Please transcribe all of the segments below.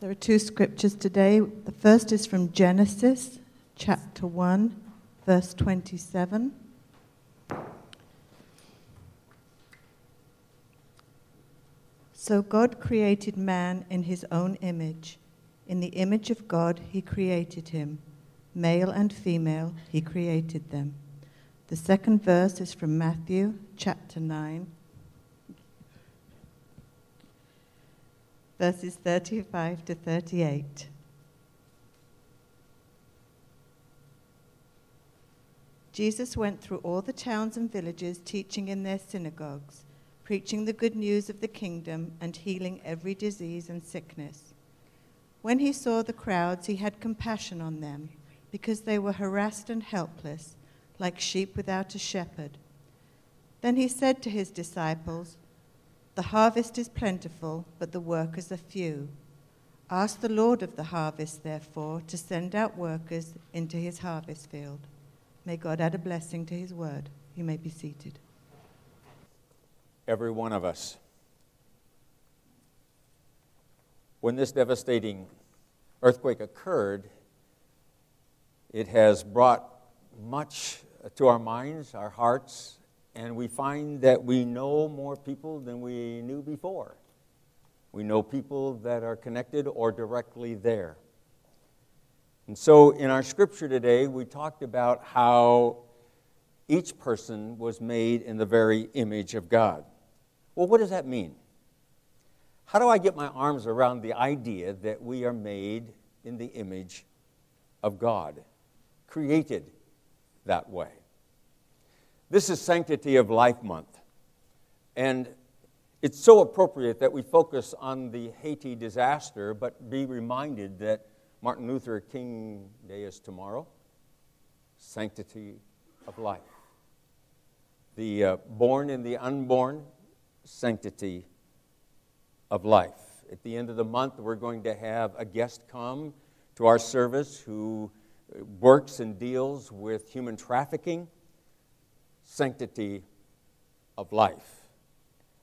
There are two scriptures today. The first is from Genesis chapter 1, verse 27. So God created man in his own image. In the image of God, he created him. Male and female, he created them. The second verse is from Matthew chapter 9, verses 35 to 38. Jesus went through all the towns and villages, teaching in their synagogues, preaching the good news of the kingdom, and healing every disease and sickness. When he saw the crowds, he had compassion on them, because they were harassed and helpless, like sheep without a shepherd. Then he said to his disciples, The harvest is plentiful, but the workers are few. Ask the Lord of the harvest, therefore, to send out workers into his harvest field. May God add a blessing to his word. You may be seated. Every one of us. When this devastating earthquake occurred, it has brought much to our minds, our hearts, and we find that we know more people than we knew before. We know people that are connected or directly there. And so in our scripture today, we talked about how each person was made in the very image of God. Well, what does that mean? How do I get my arms around the idea that we are made in the image of God, created that way? This is Sanctity of Life Month. And it's so appropriate that we focus on the Haiti disaster, but be reminded that Martin Luther King Day is tomorrow. Sanctity of life. The uh, born and the unborn, sanctity of life. At the end of the month, we're going to have a guest come to our service who works and deals with human trafficking, sanctity of life.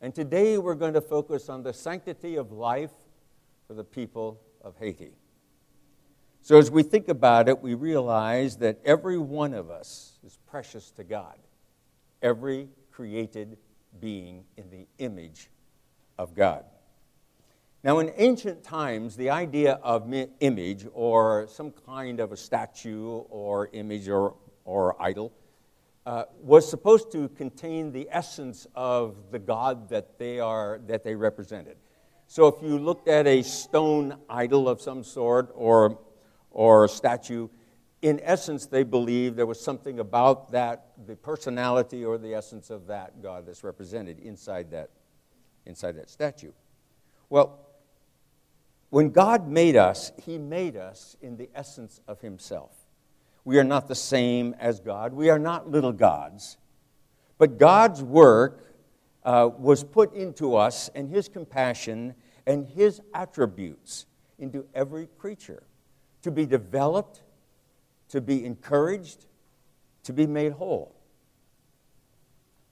And today we're going to focus on the sanctity of life for the people of Haiti. So, as we think about it, we realize that every one of us is precious to God. Every created being in the image of God. Now, in ancient times, the idea of image or some kind of a statue or image or, or idol uh, was supposed to contain the essence of the God that they, are, that they represented. So, if you looked at a stone idol of some sort or or statue, in essence, they believed there was something about that, the personality or the essence of that God that's represented inside that, inside that statue. Well, when God made us, He made us in the essence of Himself. We are not the same as God. We are not little gods. But God's work uh, was put into us, and His compassion and His attributes into every creature to be developed, to be encouraged, to be made whole.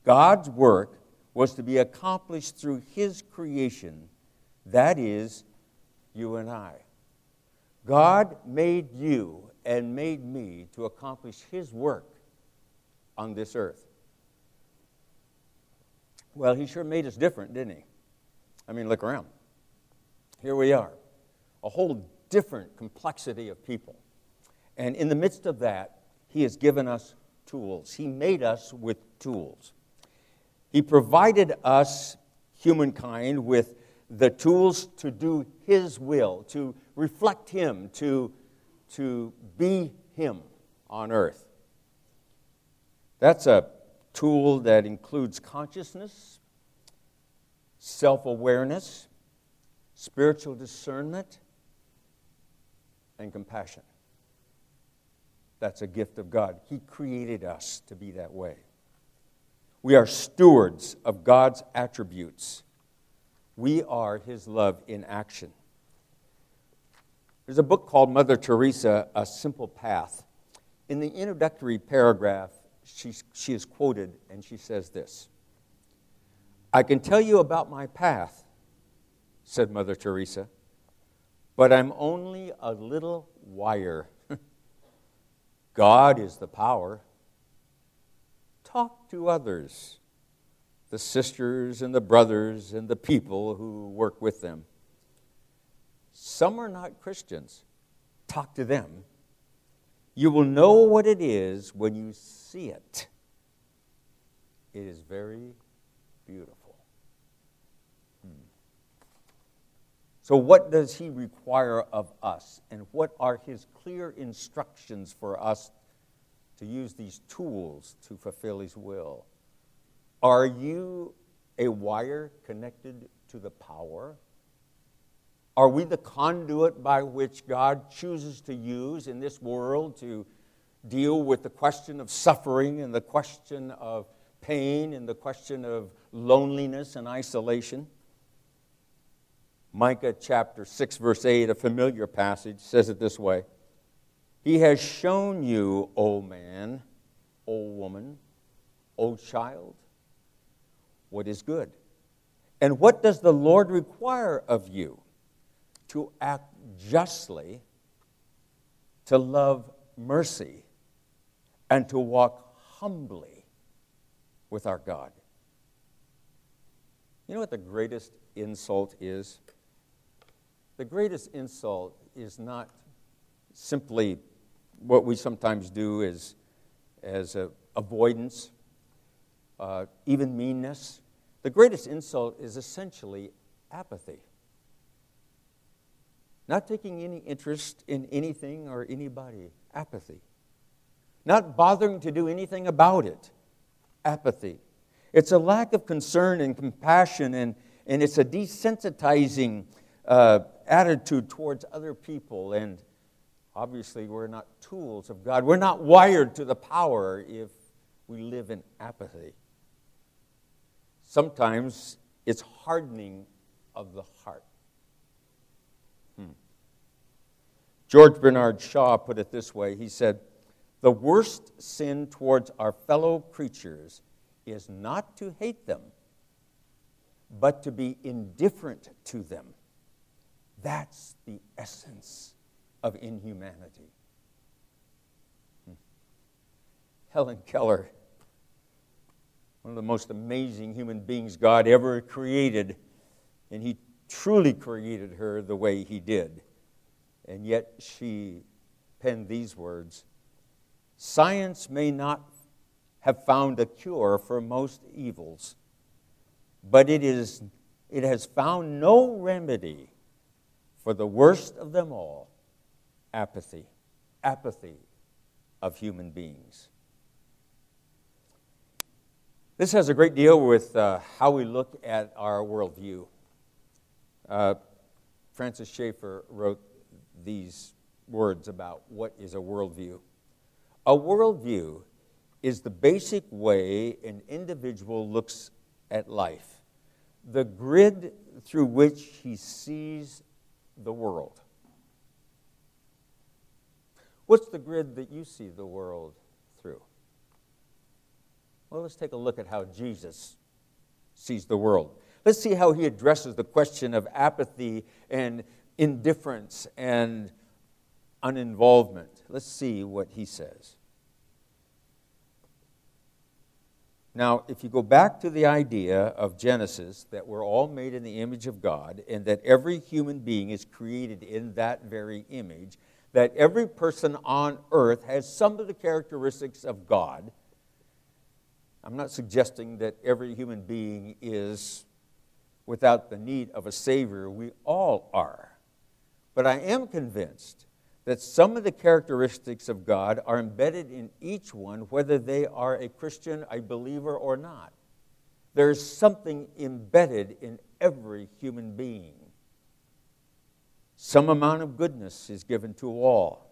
God's work was to be accomplished through His creation, that is, you and I. God made you and made me to accomplish His work on this earth. Well, He sure made us different, didn't He? I mean, look around. Here we are, a whole different complexity of people. And in the midst of that, He has given us tools. He made us with tools. He provided us, humankind, with the tools to do His will, to reflect Him, to, to be Him on earth. That's a tool that includes consciousness, self awareness, spiritual discernment, and compassion. That's a gift of God. He created us to be that way. We are stewards of God's attributes. We are His love in action. There's a book called Mother Teresa, A Simple Path. In the introductory paragraph, she, she is quoted and she says this I can tell you about my path, said Mother Teresa, but I'm only a little wire. God is the power. Talk to others, the sisters and the brothers and the people who work with them. Some are not Christians. Talk to them. You will know what it is when you see it. It is very beautiful. Hmm. So, what does he require of us? And what are his clear instructions for us to use these tools to fulfill his will? Are you a wire connected to the power? Are we the conduit by which God chooses to use in this world to deal with the question of suffering and the question of pain and the question of loneliness and isolation? Micah chapter 6, verse 8, a familiar passage, says it this way He has shown you, O man, O woman, O child, what is good. And what does the Lord require of you? To act justly, to love mercy, and to walk humbly with our God. You know what the greatest insult is? The greatest insult is not simply what we sometimes do as, as avoidance, uh, even meanness. The greatest insult is essentially apathy not taking any interest in anything or anybody, apathy. Not bothering to do anything about it, apathy. It's a lack of concern and compassion, and, and it's a desensitizing uh, attitude towards other people. And obviously, we're not tools of God. We're not wired to the power if we live in apathy. Sometimes it's hardening of the heart. George Bernard Shaw put it this way He said, The worst sin towards our fellow creatures is not to hate them, but to be indifferent to them. That's the essence of inhumanity. Hmm. Helen Keller, one of the most amazing human beings God ever created, and He truly created her the way He did. And yet she penned these words Science may not have found a cure for most evils, but it, is, it has found no remedy for the worst of them all apathy. Apathy of human beings. This has a great deal with uh, how we look at our worldview. Uh, Francis Schaeffer wrote these words about what is a worldview. A worldview is the basic way an individual looks at life, the grid through which he sees the world. What's the grid that you see the world through? Well, let's take a look at how Jesus sees the world. Let's see how he addresses the question of apathy and indifference and uninvolvement. Let's see what he says. Now, if you go back to the idea of Genesis, that we're all made in the image of God, and that every human being is created in that very image, that every person on earth has some of the characteristics of God. I'm not suggesting that every human being is without the need of a Savior. We all are. But I am convinced that some of the characteristics of God are embedded in each one, whether they are a Christian, a believer, or not. There's something embedded in every human being. Some amount of goodness is given to all.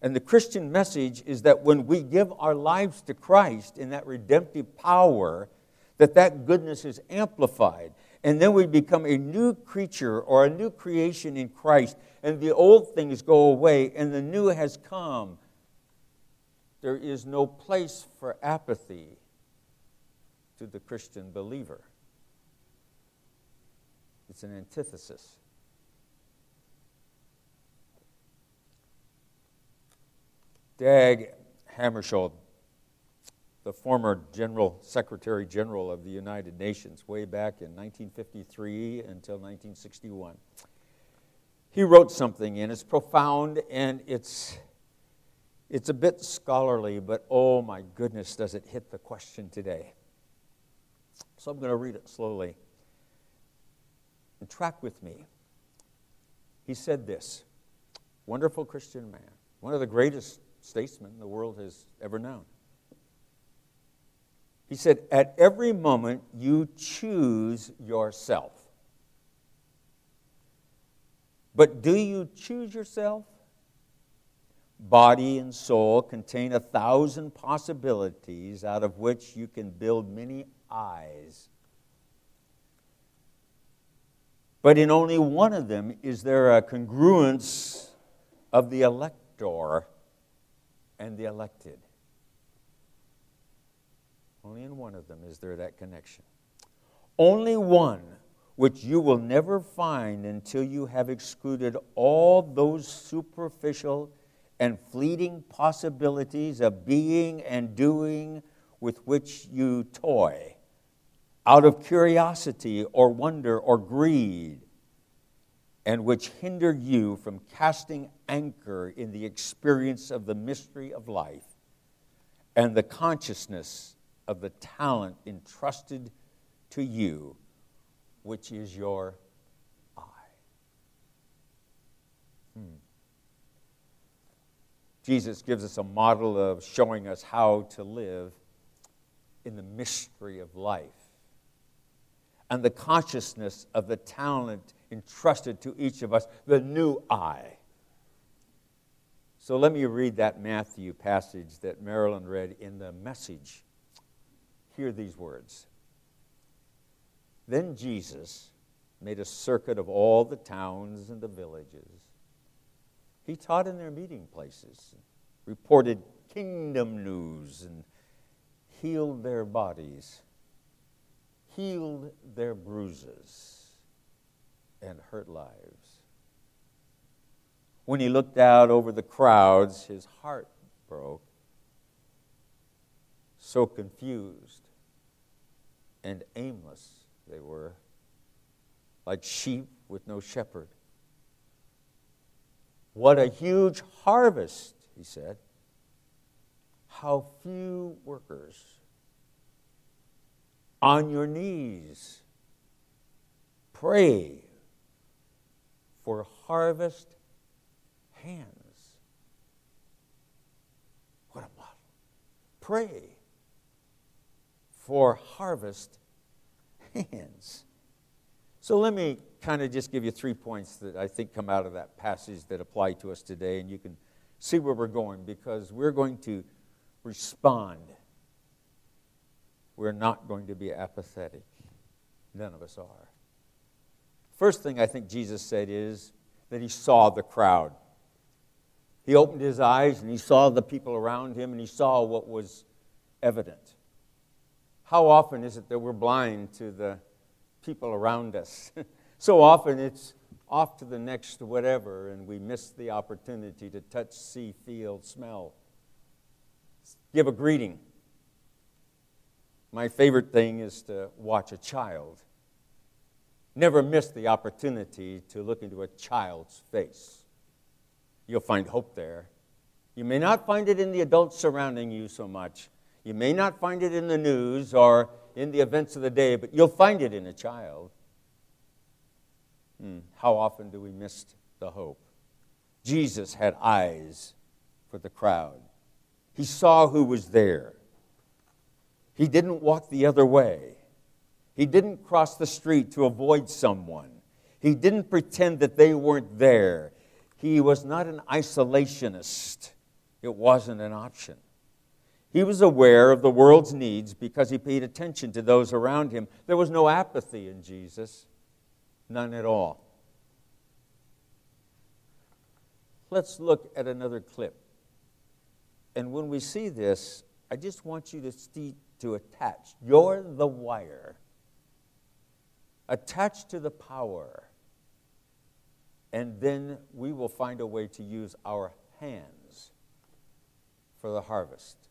And the Christian message is that when we give our lives to Christ in that redemptive power, that that goodness is amplified and then we become a new creature or a new creation in Christ, and the old things go away, and the new has come. There is no place for apathy to the Christian believer. It's an antithesis. Dag Hammarskjöld the former General Secretary General of the United Nations, way back in 1953 until 1961, he wrote something, and it's profound and it's, it's a bit scholarly, but oh my goodness, does it hit the question today. So I'm going to read it slowly. And track with me. He said this wonderful Christian man, one of the greatest statesmen the world has ever known. He said, At every moment, you choose yourself. But do you choose yourself? Body and soul contain a thousand possibilities out of which you can build many eyes. But in only one of them is there a congruence of the elector and the elected. Only in one of them is there that connection. Only one which you will never find until you have excluded all those superficial and fleeting possibilities of being and doing with which you toy out of curiosity or wonder or greed, and which hinder you from casting anchor in the experience of the mystery of life and the consciousness of the talent entrusted to you, which is your eye. Hmm. Jesus gives us a model of showing us how to live in the mystery of life and the consciousness of the talent entrusted to each of us, the new eye. So let me read that Matthew passage that Marilyn read in the message. Hear these words. Then Jesus made a circuit of all the towns and the villages. He taught in their meeting places, reported kingdom news, and healed their bodies healed their bruises and hurt lives. When he looked out over the crowds, his heart broke. So confused and aimless they were, like sheep with no shepherd. What a huge harvest, he said. How few workers on your knees. Pray for harvest hands. What a model. Pray for harvest hands. So let me kind of just give you three points that I think come out of that passage that apply to us today, and you can see where we're going because we're going to respond we're not going to be apathetic. None of us are. First thing I think Jesus said is that he saw the crowd. He opened his eyes and he saw the people around him and he saw what was evident. How often is it that we're blind to the people around us? so often it's off to the next whatever and we miss the opportunity to touch, see, feel, smell, give a greeting my favorite thing is to watch a child. Never miss the opportunity to look into a child's face. You'll find hope there. You may not find it in the adults surrounding you so much. You may not find it in the news or in the events of the day, but you'll find it in a child. Hmm. How often do we miss the hope? Jesus had eyes for the crowd, he saw who was there. He didn't walk the other way. He didn't cross the street to avoid someone. He didn't pretend that they weren't there. He was not an isolationist. It wasn't an option. He was aware of the world's needs because he paid attention to those around him. There was no apathy in Jesus, none at all. Let's look at another clip. And when we see this, I just want you to see, to attach. You're the wire. Attach to the power. And then we will find a way to use our hands for the harvest.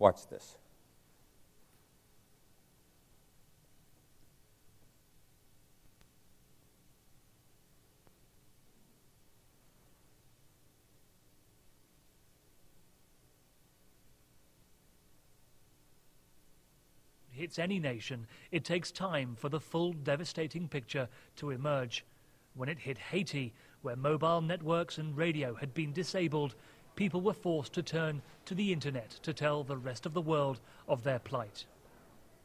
Watch this. hits any nation, it takes time for the full devastating picture to emerge. When it hit Haiti, where mobile networks and radio had been disabled, people were forced to turn to the internet to tell the rest of the world of their plight.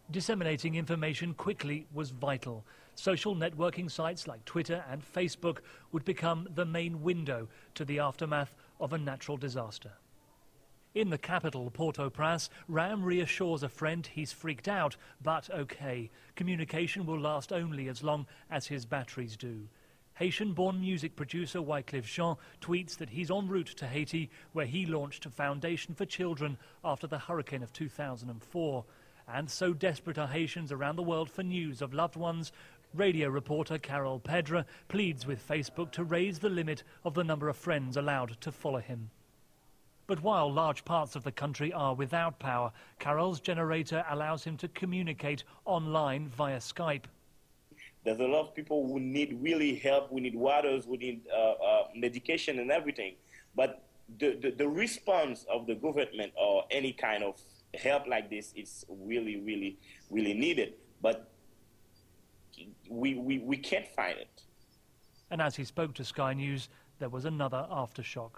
Disseminating information quickly was vital. Social networking sites like Twitter and Facebook would become the main window to the aftermath of a natural disaster. In the capital, Port-au-Prince, Ram reassures a friend he's freaked out, but okay. Communication will last only as long as his batteries do. Haitian-born music producer Wyclef Jean tweets that he's en route to Haiti, where he launched a foundation for children after the hurricane of 2004. And so desperate are Haitians around the world for news of loved ones, radio reporter Carel Pedre pleads with Facebook to raise the limit of the number of friends allowed to follow him. But while large parts of the country are without power, Carel's generator allows him to communicate online via Skype. There's a lot of people who need really help, we need waters, we need uh, uh, medication and everything. But the, the, the, response of the government or any kind of help like this is really, really, really needed. But we, we, we can't find it. And as he spoke to Sky News, there was another aftershock.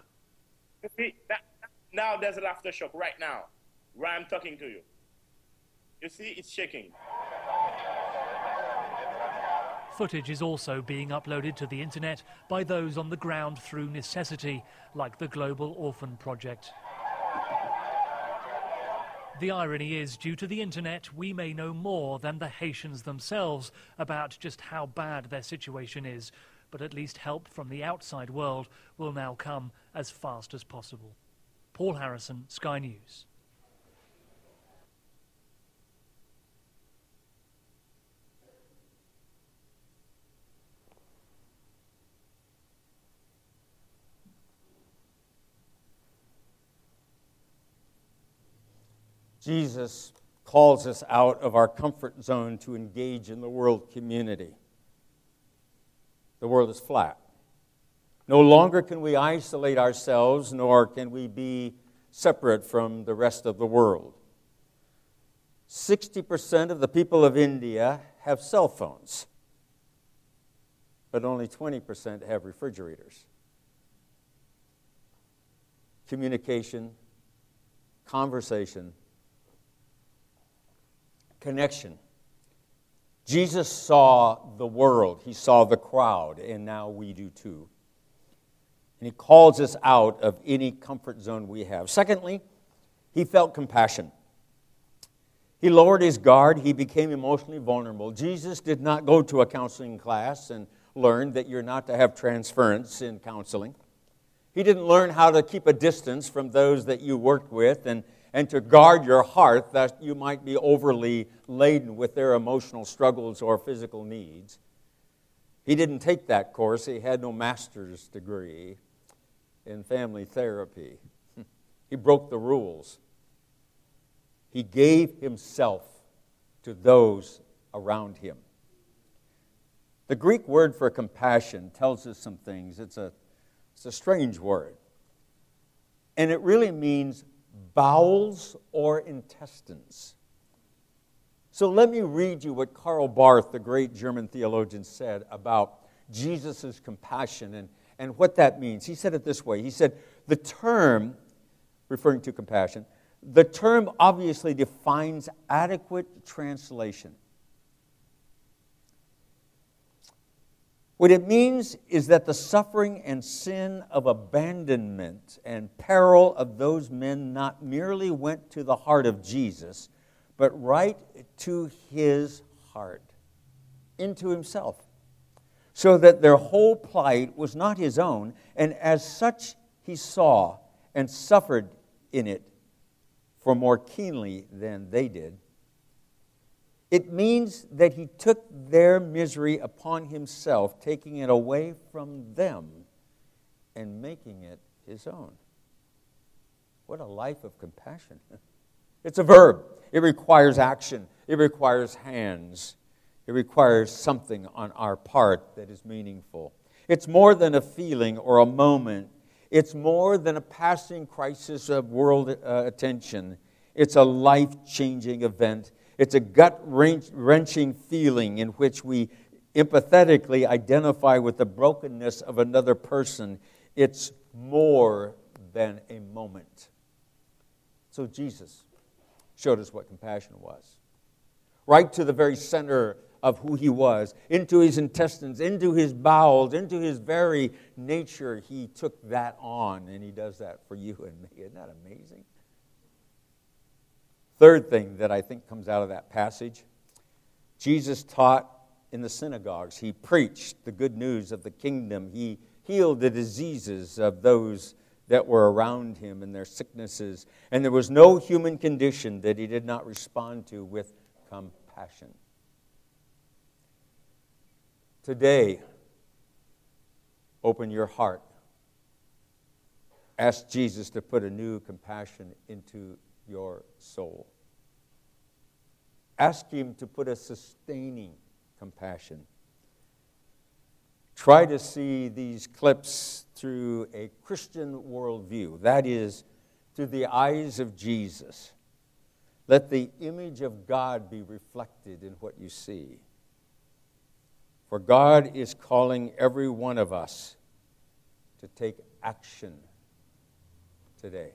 That, now there's an aftershock right now, where I'm talking to you. You see, it's shaking. Footage is also being uploaded to the internet by those on the ground through necessity, like the Global Orphan Project. The irony is, due to the internet, we may know more than the Haitians themselves about just how bad their situation is, but at least help from the outside world will now come as fast as possible. Paul Harrison, Sky News. Jesus calls us out of our comfort zone to engage in the world community. The world is flat. No longer can we isolate ourselves, nor can we be separate from the rest of the world. 60% of the people of India have cell phones, but only 20% have refrigerators. Communication, conversation, connection. Jesus saw the world, he saw the crowd, and now we do too. And he calls us out of any comfort zone we have. Secondly, he felt compassion. He lowered his guard. He became emotionally vulnerable. Jesus did not go to a counseling class and learn that you're not to have transference in counseling. He didn't learn how to keep a distance from those that you worked with and, and to guard your heart that you might be overly laden with their emotional struggles or physical needs. He didn't take that course. He had no master's degree in family therapy. He broke the rules. He gave himself to those around him. The Greek word for compassion tells us some things. It's a, it's a strange word. And it really means bowels or intestines. So let me read you what Karl Barth, the great German theologian, said about Jesus' compassion and, and what that means. He said it this way He said, The term, referring to compassion, the term obviously defines adequate translation. What it means is that the suffering and sin of abandonment and peril of those men not merely went to the heart of Jesus, but right to his heart, into himself so that their whole plight was not his own, and as such he saw and suffered in it for more keenly than they did. It means that he took their misery upon himself, taking it away from them and making it his own. What a life of compassion. It's a verb, it requires action, it requires hands, it requires something on our part that is meaningful. It's more than a feeling or a moment, it's more than a passing crisis of world uh, attention. It's a life changing event. It's a gut wrenching feeling in which we empathetically identify with the brokenness of another person. It's more than a moment. So Jesus showed us what compassion was. Right to the very center of who he was, into his intestines, into his bowels, into his very nature, he took that on, and he does that for you and me. Isn't that amazing? Third thing that I think comes out of that passage Jesus taught in the synagogues. He preached the good news of the kingdom. He healed the diseases of those that were around him and their sicknesses. And there was no human condition that he did not respond to with compassion. Today, open your heart. Ask Jesus to put a new compassion into your soul. Ask Him to put a sustaining compassion. Try to see these clips through a Christian worldview, that is, through the eyes of Jesus. Let the image of God be reflected in what you see. For God is calling every one of us to take action today.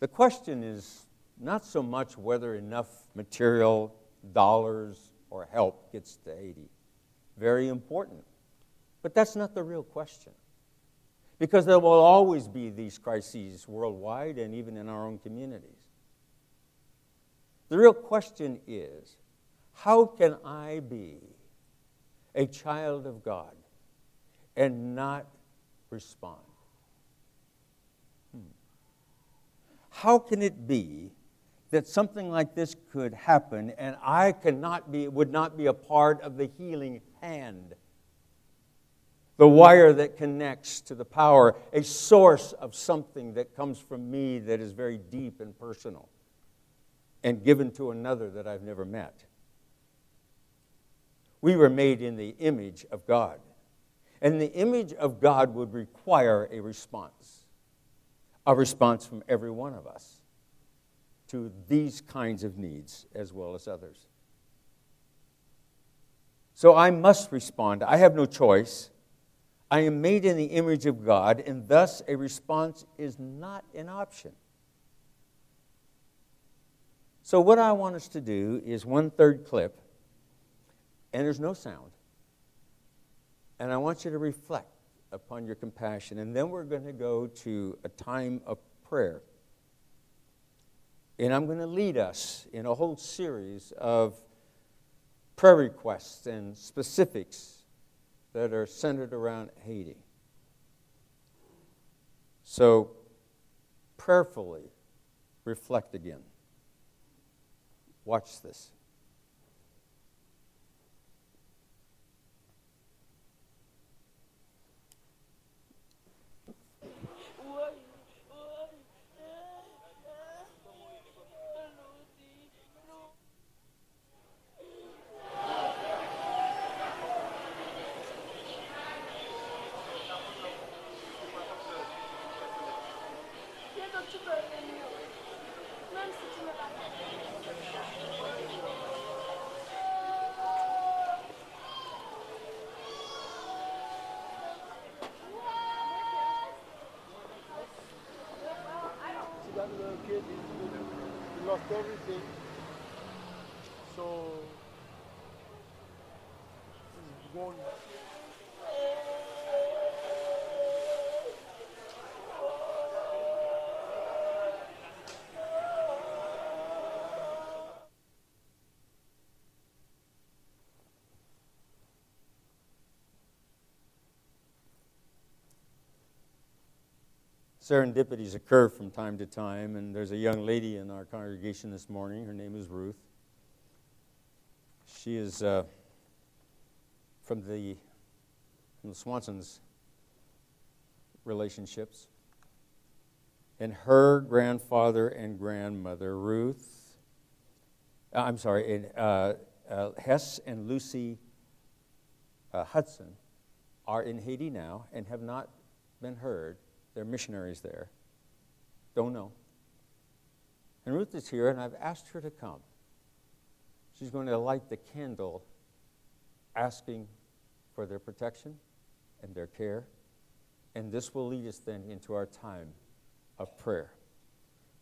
The question is not so much whether enough material, dollars, or help gets to Haiti. Very important. But that's not the real question. Because there will always be these crises worldwide and even in our own communities. The real question is how can I be a child of God and not respond? Hmm. How can it be that something like this could happen and I cannot be, would not be a part of the healing hand? The wire that connects to the power, a source of something that comes from me that is very deep and personal and given to another that I've never met. We were made in the image of God. And the image of God would require a response, a response from every one of us to these kinds of needs as well as others. So I must respond. I have no choice. I am made in the image of God, and thus a response is not an option. So, what I want us to do is one third clip and there's no sound. And I want you to reflect upon your compassion. And then we're going to go to a time of prayer. And I'm going to lead us in a whole series of prayer requests and specifics that are centered around Haiti. So, prayerfully reflect again. Watch this. Everything. So going. Serendipities occur from time to time, and there's a young lady in our congregation this morning. Her name is Ruth. She is uh, from the from the Swanson's relationships, and her grandfather and grandmother, Ruth, uh, I'm sorry, and, uh, uh, Hess and Lucy uh, Hudson are in Haiti now and have not been heard. They're missionaries there. Don't know. And Ruth is here, and I've asked her to come. She's going to light the candle asking for their protection and their care. And this will lead us then into our time of prayer.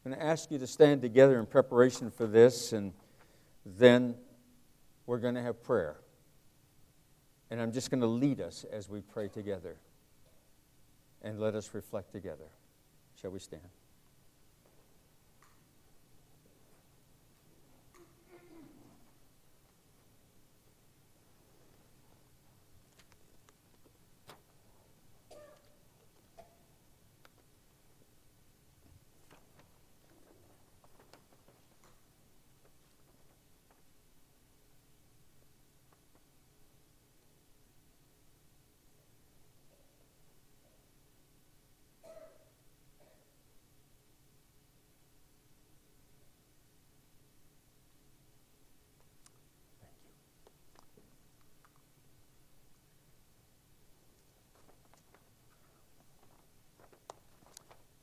I'm going to ask you to stand together in preparation for this, and then we're going to have prayer. And I'm just going to lead us as we pray together. And let us reflect together. Shall we stand?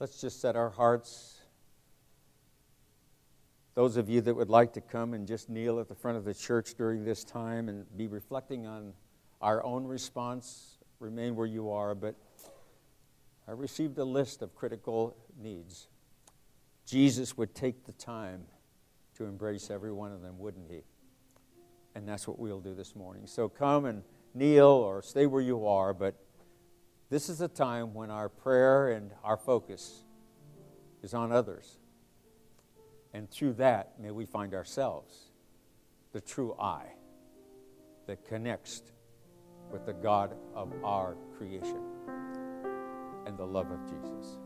Let's just set our hearts. Those of you that would like to come and just kneel at the front of the church during this time and be reflecting on our own response, remain where you are. But I received a list of critical needs. Jesus would take the time to embrace every one of them, wouldn't he? And that's what we'll do this morning. So come and kneel or stay where you are, but this is a time when our prayer and our focus is on others. And through that, may we find ourselves the true I that connects with the God of our creation and the love of Jesus.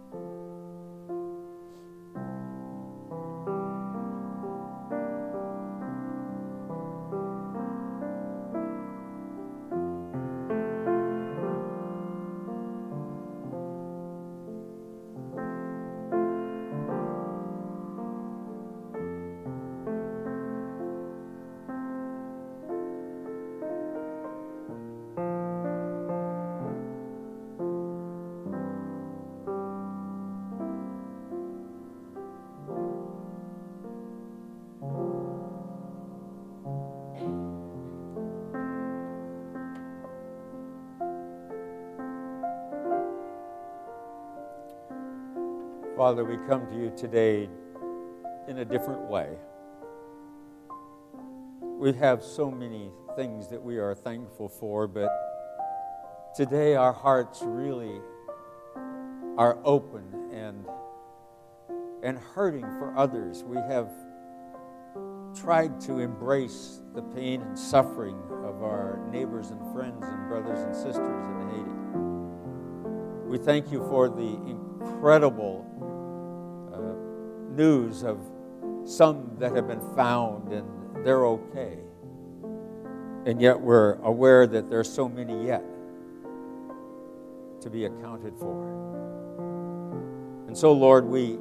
Father, we come to you today in a different way. We have so many things that we are thankful for, but today our hearts really are open and, and hurting for others. We have tried to embrace the pain and suffering of our neighbors and friends and brothers and sisters in Haiti. We thank you for the incredible news of some that have been found and they're okay. And yet we're aware that there's so many yet to be accounted for. And so, Lord, we,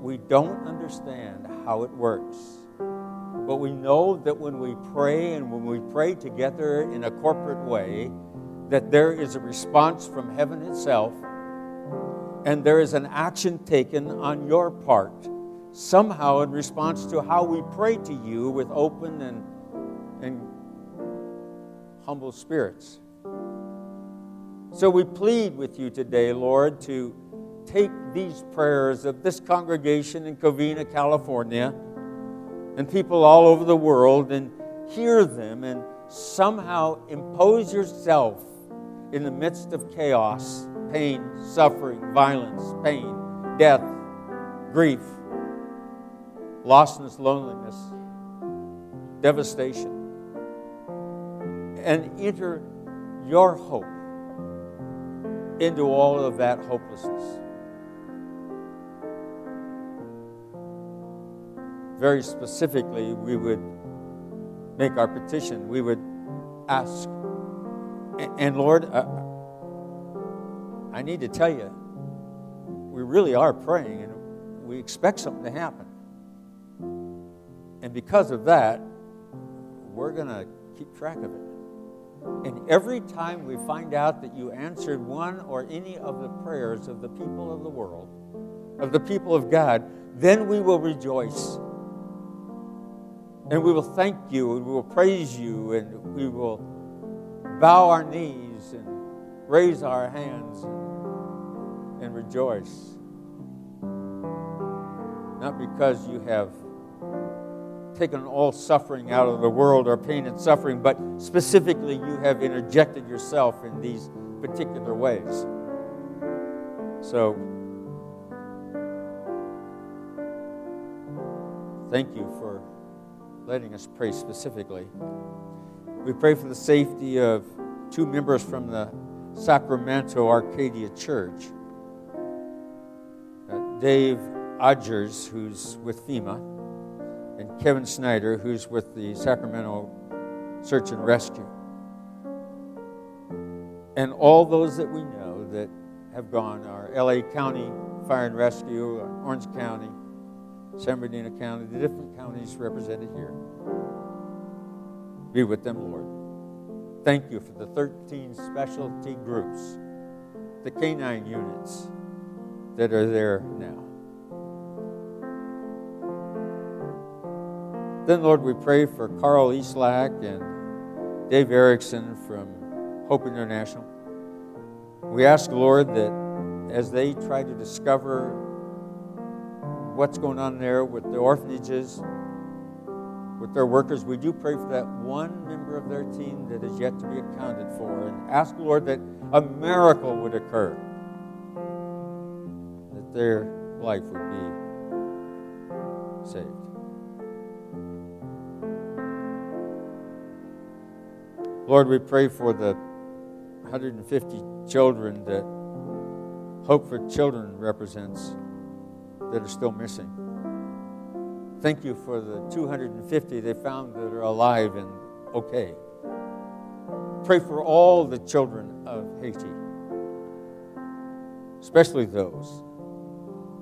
we don't understand how it works. But we know that when we pray and when we pray together in a corporate way, that there is a response from heaven itself and there is an action taken on your part, somehow in response to how we pray to you with open and, and humble spirits. So we plead with you today, Lord, to take these prayers of this congregation in Covina, California, and people all over the world and hear them and somehow impose yourself in the midst of chaos pain, suffering, violence, pain, death, grief, lostness, loneliness, devastation. And enter your hope into all of that hopelessness. Very specifically, we would make our petition. We would ask, and Lord, uh, I need to tell you, we really are praying and we expect something to happen. And because of that, we're going to keep track of it. And every time we find out that you answered one or any of the prayers of the people of the world, of the people of God, then we will rejoice. And we will thank you, and we will praise you, and we will bow our knees raise our hands and, rejoice. Not because you have taken all suffering out of the world or pain and suffering, but specifically you have interjected yourself in these particular ways. So, thank you for letting us pray specifically. We pray for the safety of two members from the Sacramento Arcadia Church uh, Dave Odgers, who's with FEMA and Kevin Snyder, who's with the Sacramento Search and Rescue. And all those that we know that have gone are LA County Fire and Rescue, Orange County, San Bernardino County, the different counties represented here. Be with them, Lord. Thank you for the 13 specialty groups, the canine units that are there now. Then, Lord, we pray for Carl Eastlack and Dave Erickson from Hope International. We ask, Lord, that as they try to discover what's going on there with the orphanages, with their workers, we do pray for that one member of their team that is yet to be accounted for. And ask, Lord, that a miracle would occur, that their life would be saved. Lord, we pray for the 150 children that Hope for Children represents that are still missing. Thank you for the 250 they found that are alive and okay. Pray for all the children of Haiti, especially those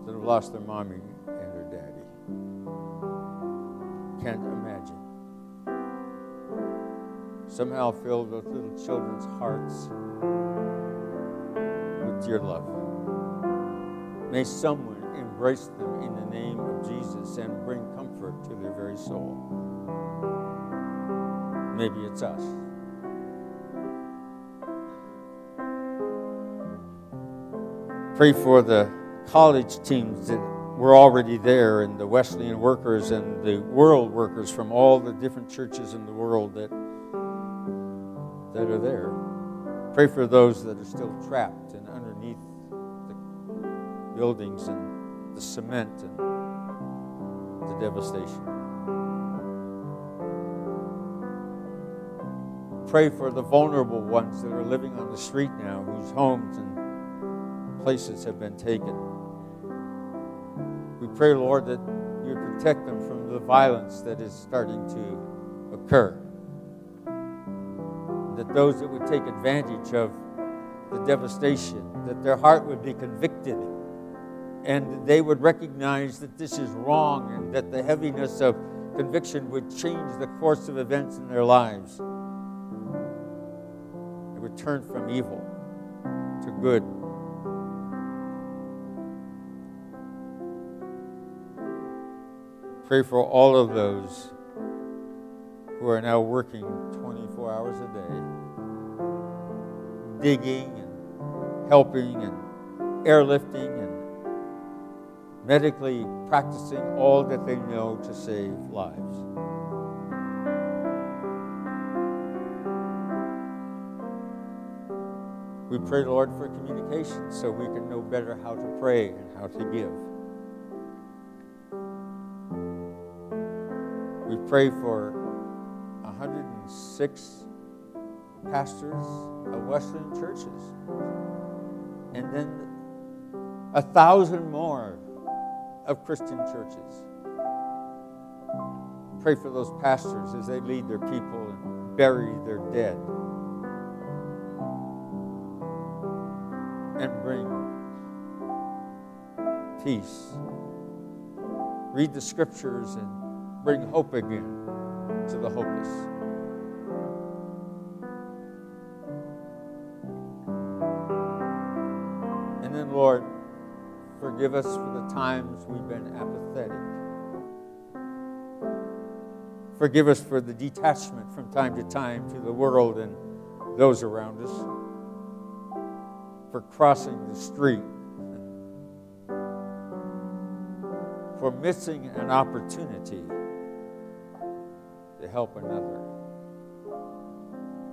that have lost their mommy and their daddy. Can't imagine somehow fill those little children's hearts with your love. May someone embrace them in the name of Jesus and bring comfort to their very soul. Maybe it's us. Pray for the college teams that were already there and the Wesleyan workers and the world workers from all the different churches in the world that that are there. Pray for those that are still trapped and underneath the buildings and the cement and the devastation. Pray for the vulnerable ones that are living on the street now, whose homes and places have been taken. We pray, Lord, that you protect them from the violence that is starting to occur that those that would take advantage of the devastation, that their heart would be convicted and they would recognize that this is wrong and that the heaviness of conviction would change the course of events in their lives. They would turn from evil to good. Pray for all of those who are now working 24 hours a day, digging and helping and airlifting and medically practicing all that they know to save lives. We pray, Lord, for communication so we can know better how to pray and how to give. We pray for 106 pastors of Wesleyan churches, and then a thousand more of Christian churches. Pray for those pastors as they lead their people and bury their dead. And bring peace. Read the scriptures and bring hope again to the hopeless. And then, Lord, forgive us for the times we've been apathetic. Forgive us for the detachment from time to time to the world and those around us, for crossing the street, for missing an opportunity to help another.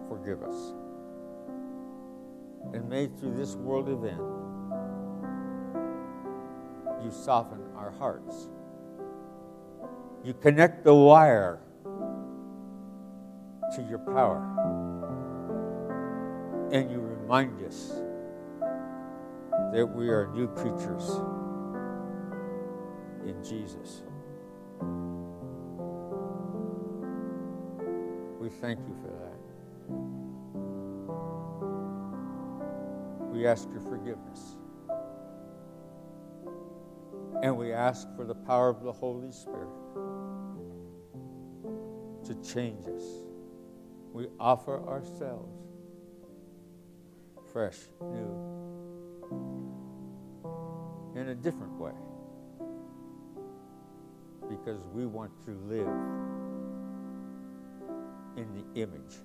Forgive us. And may through this world event, you soften our hearts. You connect the wire to your power. And you remind us that we are new creatures in Jesus. We thank you for that. We ask your forgiveness. And we ask for the power of the Holy Spirit to change us. We offer ourselves fresh, new, in a different way. Because we want to live in the image